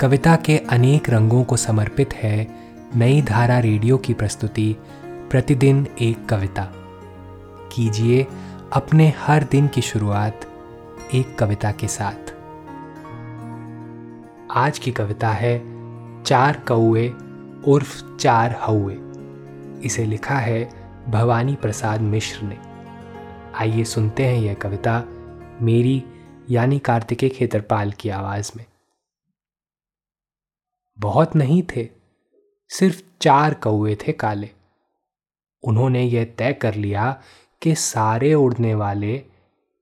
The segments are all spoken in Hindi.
कविता के अनेक रंगों को समर्पित है नई धारा रेडियो की प्रस्तुति, प्रतिदिन एक कविता। कीजिए अपने हर दिन की शुरुआत एक कविता के साथ। आज की कविता है, चार कौए उर्फ़ चार हौए इसे लिखा है भवानी प्रसाद मिश्र ने। आइए सुनते हैं यह कविता मेरी यानी कार्तिकेय खेतरपाल की आवाज़ में। बहुत नहीं थे, सिर्फ़ चार कौए थे काले। उन्होंने यह तय कर लिया कि सारे उड़ने वाले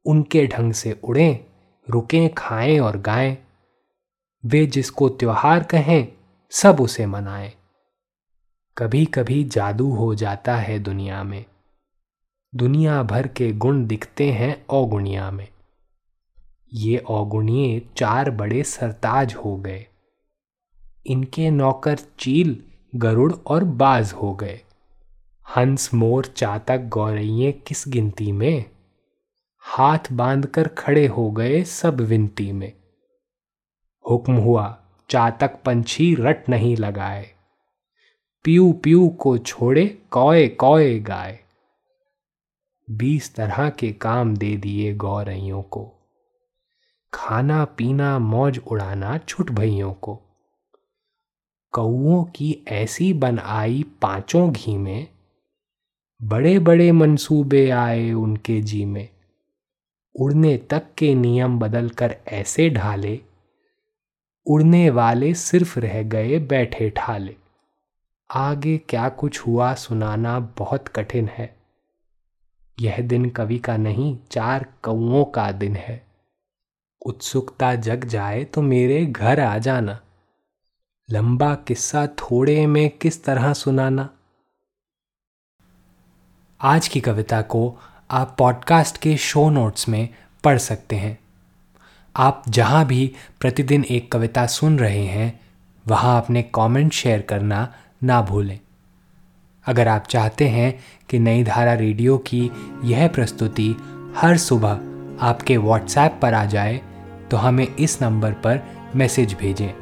उनके ढंग से उड़ें, रुकें, खाएँ और गाएँ। वे जिसको त्योहार कहें, सब उसे मनाएँ। कभी कभी जादू हो जाता है दुनिया में। दुनिया भर के गुण दिखते हैं औगुणिया में। ये औगुणिये चार बड़े सरताज हो गए। इनके नौकर चील, गरुड़ और बाज हो गए। हंस मोर चातक गौरैये किस गिनती में? हाथ बांधकर खड़े हो गए सब विनती में। हुक्म हुआ, चातक पंछी रट नहीं लगाए। प्यू प्यू को छोड़े कौए कौए गाए। बीस तरह के काम दे दिए गौरैयों को। खाना पीना मौज उड़ाना छुट भइयों को। कौओं की ऐसी बन आई पाँचों घी में बड़े बड़े मंसूबे आए उनके जी में। उड़ने तक के नियम बदल कर ऐसे ढाले, उड़ने वाले सिर्फ़ रह गए बैठे ठाले। आगे क्या कुछ हुआ सुनाना बहुत कठिन है। यह दिन कवि का नहीं, चार कौओं का दिन है। उत्सुकता जग जाए तो मेरे घर आ जाना। लंबा किस्सा थोड़े में किस तरह सुनाना? आज की कविता को आप पॉडकास्ट के शो नोट्स में पढ़ सकते हैं। आप जहाँ भी प्रतिदिन एक कविता सुन रहे हैं, वहाँ अपने कमेंट शेयर करना ना भूलें। अगर आप चाहते हैं कि नई धारा रेडियो की यह प्रस्तुति हर सुबह आपके व्हाट्सएप पर आ जाए तो हमें इस नंबर पर मैसेज भेजें।